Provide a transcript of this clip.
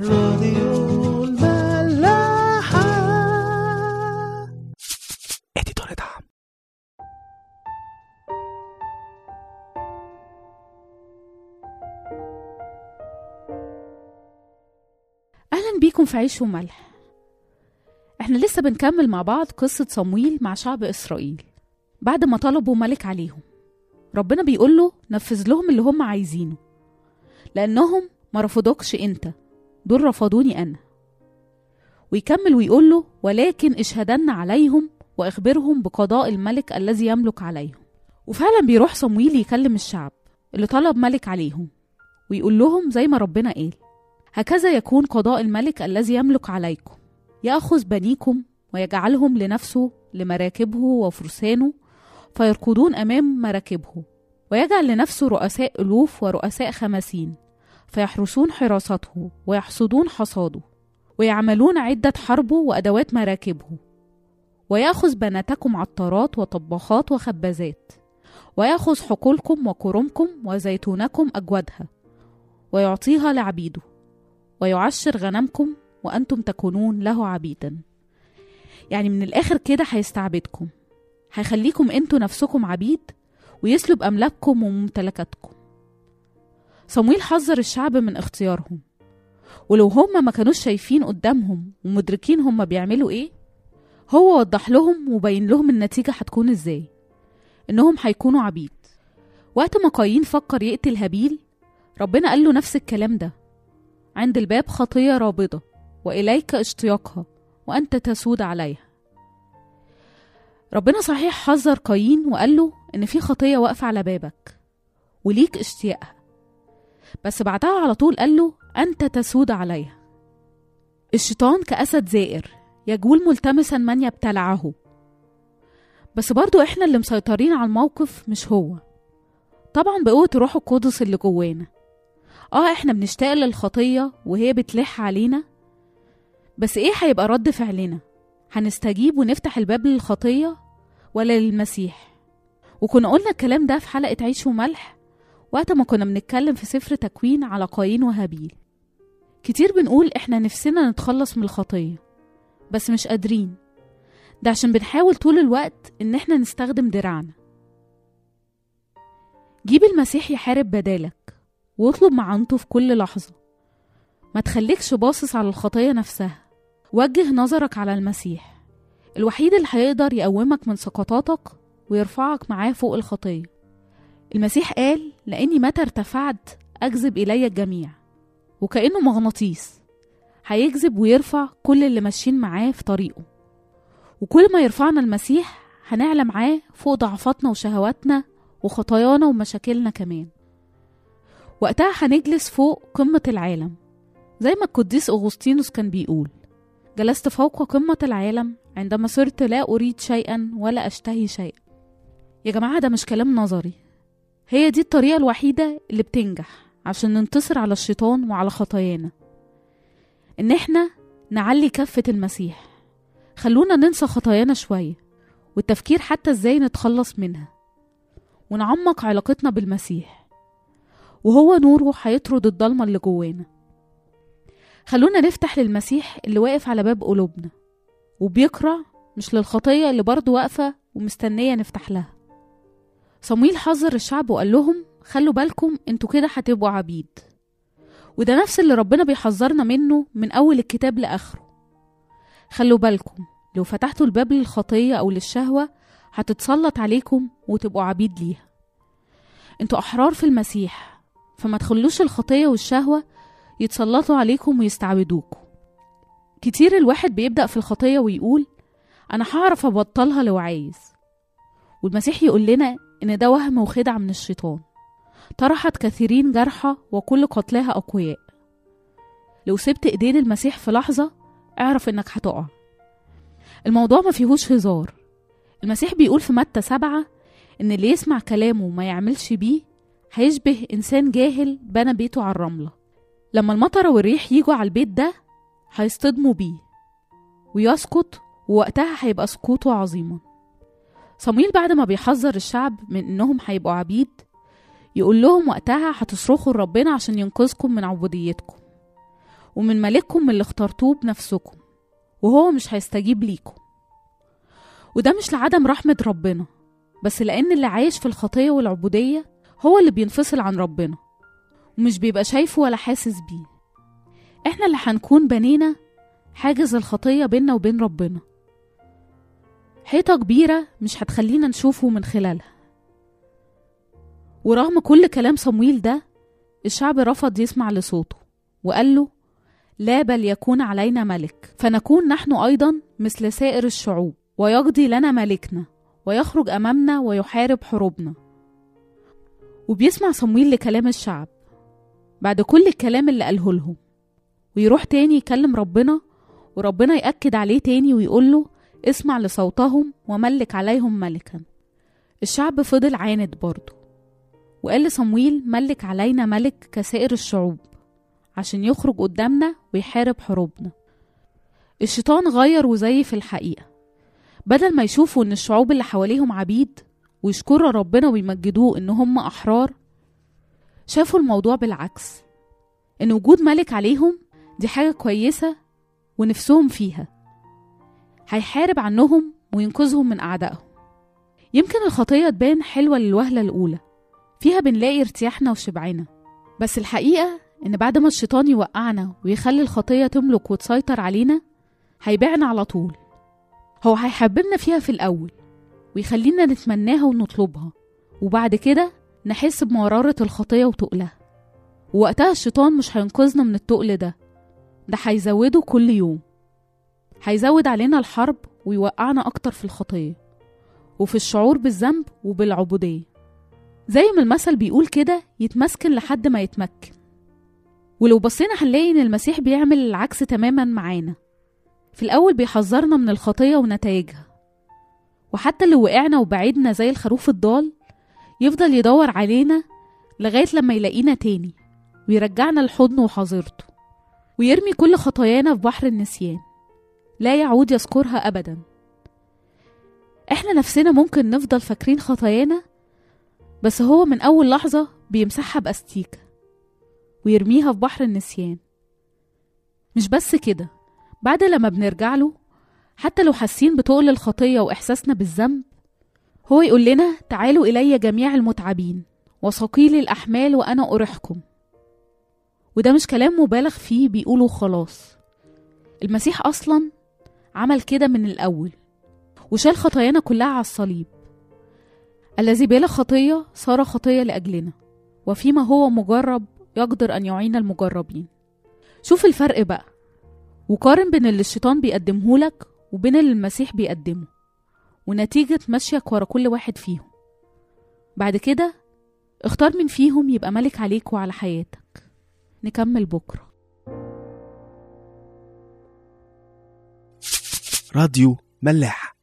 راديو الملاحة. اديتور دعم. أهلا بيكم في عيش وملح. إحنا لسه بنكمل مع بعض قصة صمويل مع شعب إسرائيل. بعد ما طلبوا ملك عليهم. ربنا بيقول له نفذ لهم اللي هم عايزينه. لأنهم ما رفضوكش أنت. دول رفضوني أنا. ويكمل ويقول له ولكن اشهدن عليهم وأخبرهم بقضاء الملك الذي يملك عليهم. وفعلا بيروح صمويل يكلم الشعب اللي طلب ملك عليهم ويقول لهم زي ما ربنا قال هكذا يكون قضاء الملك الذي يملك عليكم. يأخذ بنيكم ويجعلهم لنفسه لمراكبه وفرسانه فيركضون أمام مراكبه ويجعل لنفسه رؤساء ألوف ورؤساء خمسين فيحرسون حراسته ويحصدون حصاده ويعملون عدة حربه وأدوات مراكبه ويأخذ بناتكم عطارات وطباخات وخبازات ويأخذ حقولكم وكرمكم وزيتونكم اجودها ويعطيها لعبيده ويعشر غنمكم وأنتم تكونون له عبيدا. يعني من الآخر كده هيستعبدكم هيخليكم أنتوا نفسكم عبيد ويسلب أملاككم وممتلكاتكم. صمويل حذر الشعب من اختيارهم. ولو هما ما كانوش شايفين قدامهم ومدركين هما بيعملوا إيه هو وضح لهم وبين لهم النتيجة هتكون إزاي. إنهم هيكونوا عبيد. وقت ما قايين فكر يقتل هابيل ربنا قال له نفس الكلام ده. عند الباب خطية رابضة وإليك اشتياقها وأنت تسود عليها. ربنا صحيح حذر قايين وقال له إن في خطية واقفة على بابك وليك اشتياقها. بس بعدها على طول قال له أنت تسود عليها. الشيطان كأسد زائر يجول ملتمسا من يبتلعه. بس برضو إحنا اللي مسيطرين على الموقف مش هو. طبعا بقوة روح القدس اللي جوانا. آه إحنا بنشتاق للخطية وهي بتلح علينا. بس إيه هيبقى رد فعلنا؟ هنستجيب ونفتح الباب للخطية ولا للمسيح؟ وكنا قلنا الكلام ده في حلقة عيش وملح. وقت ما كنا بنتكلم في سفر تكوين على قايين وهابيل. كتير بنقول إحنا نفسنا نتخلص من الخطية بس مش قادرين. ده عشان بنحاول طول الوقت إن إحنا نستخدم دراعنا. جيب المسيح يحارب بدالك واطلب معونته في كل لحظة. ما تخليكش باصص على الخطية نفسها. وجه نظرك على المسيح. الوحيد اللي هيقدر يقومك من سقطاتك ويرفعك معاه فوق الخطية. المسيح قال لأني متى ارتفعت أجذب إلي الجميع. وكأنه مغناطيس هيجذب ويرفع كل اللي ماشيين معاه في طريقه. وكل ما يرفعنا المسيح هنعلى معاه فوق ضعفاتنا وشهواتنا وخطايانا ومشاكلنا كمان. وقتها هنجلس فوق قمة العالم زي ما القديس أغسطينوس كان بيقول جلست فوق قمة العالم عندما صرت لا أريد شيئا ولا أشتهي شيئا. يا جماعة ده مش كلام نظري. هي دي الطريقة الوحيدة اللي بتنجح عشان ننتصر على الشيطان وعلى خطايانا. إن إحنا نعلي كفة المسيح. خلونا ننسى خطايانا شوية والتفكير حتى إزاي نتخلص منها. ونعمق علاقتنا بالمسيح. وهو نوره هيطرد الضلمة اللي جوانا. خلونا نفتح للمسيح اللي واقف على باب قلوبنا. وبيقرأ مش للخطية اللي برضه واقفة ومستنية نفتح لها. صمويل حذر الشعب وقال لهم خلوا بالكم أنتوا كده هتبقوا عبيد. وده نفس اللي ربنا بيحذرنا منه من أول الكتاب لآخره. خلوا بالكم لو فتحتوا الباب للخطية أو للشهوة هتتسلط عليكم وتبقوا عبيد ليها. أنتوا أحرار في المسيح فما تخلوش الخطية والشهوة يتسلطوا عليكم ويستعبدوكم كتير الواحد بيبدأ في الخطية ويقول أنا هعرف أبطلها لو عايز. والمسيح يقول لنا إن ده وهم وخدع من الشيطان. طرحت كثيرين جرحى وكل قتلاها أقوياء. لو سبت إيدين المسيح في لحظة اعرف إنك هتقع. الموضوع ما فيهوش هزار. المسيح بيقول في متى سبعة إن اللي يسمع كلامه وما يعملش بيه هيشبه إنسان جاهل بنى بيته على الرملة. لما المطر والريح يجوا على البيت ده هيصطدموا بيه. ويسقط ووقتها هيبقى سقوطه عظيما صمويل بعد ما بيحذر الشعب من إنهم هيبقوا عبيد يقول لهم وقتها هتصرخوا لربنا عشان ينقذكم من عبوديتكم ومن ملككم اللي اخترتوه بنفسكم وهو مش هيستجيب ليكم. وده مش لعدم رحمة ربنا بس لأن اللي عايش في الخطية والعبودية هو اللي بينفصل عن ربنا ومش بيبقى شايفه ولا حاسس بيه. إحنا اللي هنكون بنينا حاجز الخطية بيننا وبين ربنا. حيطة كبيرة مش هتخلينا نشوفه من خلالها. ورغم كل كلام صمويل ده الشعب رفض يسمع لصوته وقال له لا بل يكون علينا ملك. فنكون نحن أيضا مثل سائر الشعوب ويقضي لنا ملكنا ويخرج أمامنا ويحارب حروبنا. وبيسمع صمويل لكلام الشعب. بعد كل الكلام اللي قاله لهم ويروح تاني يكلم ربنا وربنا يأكد عليه تاني ويقول له اسمع لصوتهم وملك عليهم ملكا. الشعب فضل عاند برضه وقال لصمويل ملك علينا ملك كسائر الشعوب عشان يخرج قدامنا ويحارب حروبنا. الشيطان غير وزيف الحقيقة. بدل ما يشوفوا إن الشعوب اللي حواليهم عبيد ويشكروا ربنا ويمجدوه إن هم أحرار شافوا الموضوع بالعكس. إن وجود ملك عليهم دي حاجة كويسة ونفسهم فيها. هيحارب عنهم وينقذهم من أعدائهم. يمكن الخطية تبان حلوة للوهلة الأولى. فيها بنلاقي ارتياحنا وشبعنا. بس الحقيقة إن بعد ما الشيطان يوقعنا ويخلي الخطية تملك وتسيطر علينا هيبيعنا على طول. هو هيحببنا فيها في الأول ويخلينا نتمناها ونطلبها وبعد كده نحس بمرارة الخطية وتقلها. ووقتها الشيطان مش هينقذنا من التقل ده. ده هيزوده كل يوم. هيزود علينا الحرب ويوقعنا أكتر في الخطية وفي الشعور بالذنب وبالعبودية. زي ما المثل بيقول كده يتمسكن لحد ما يتمكن. ولو بصينا هنلاقي إن المسيح بيعمل العكس تماما معانا. في الأول بيحذرنا من الخطية ونتائجها. وحتى لو وقعنا وبعدنا زي الخروف الضال يفضل يدور علينا لغاية لما يلاقينا تاني ويرجعنا لحضنه وحظيرته ويرمي كل خطايانا في بحر النسيان. لا يعود يذكرها أبدا. إحنا نفسنا ممكن نفضل فاكرين خطايانا بس هو من أول لحظة بيمسحها بأستيكة ويرميها في بحر النسيان. مش بس كده بعد لما بنرجع له حتى لو حاسين بتقل الخطية وإحساسنا بالذنب هو يقول لنا تعالوا إلي جميع المتعبين وثقيل الأحمال وأنا أريحكم وده مش كلام مبالغ فيه بيقوله خلاص. المسيح أصلا عمل كده من الأول وشال خطايانا كلها على الصليب. الذي بلا خطية صار خطية لأجلنا وفيما هو مجرب يقدر أن يعين المجربين. شوف الفرق بقى وقارن بين اللي الشيطان بيقدمهولك وبين اللي المسيح بيقدمه ونتيجة مشيك ورا كل واحد فيهم. بعد كده اختار من فيهم يبقى ملك عليك وعلى حياتك. نكمل بكرة. راديو ملاح.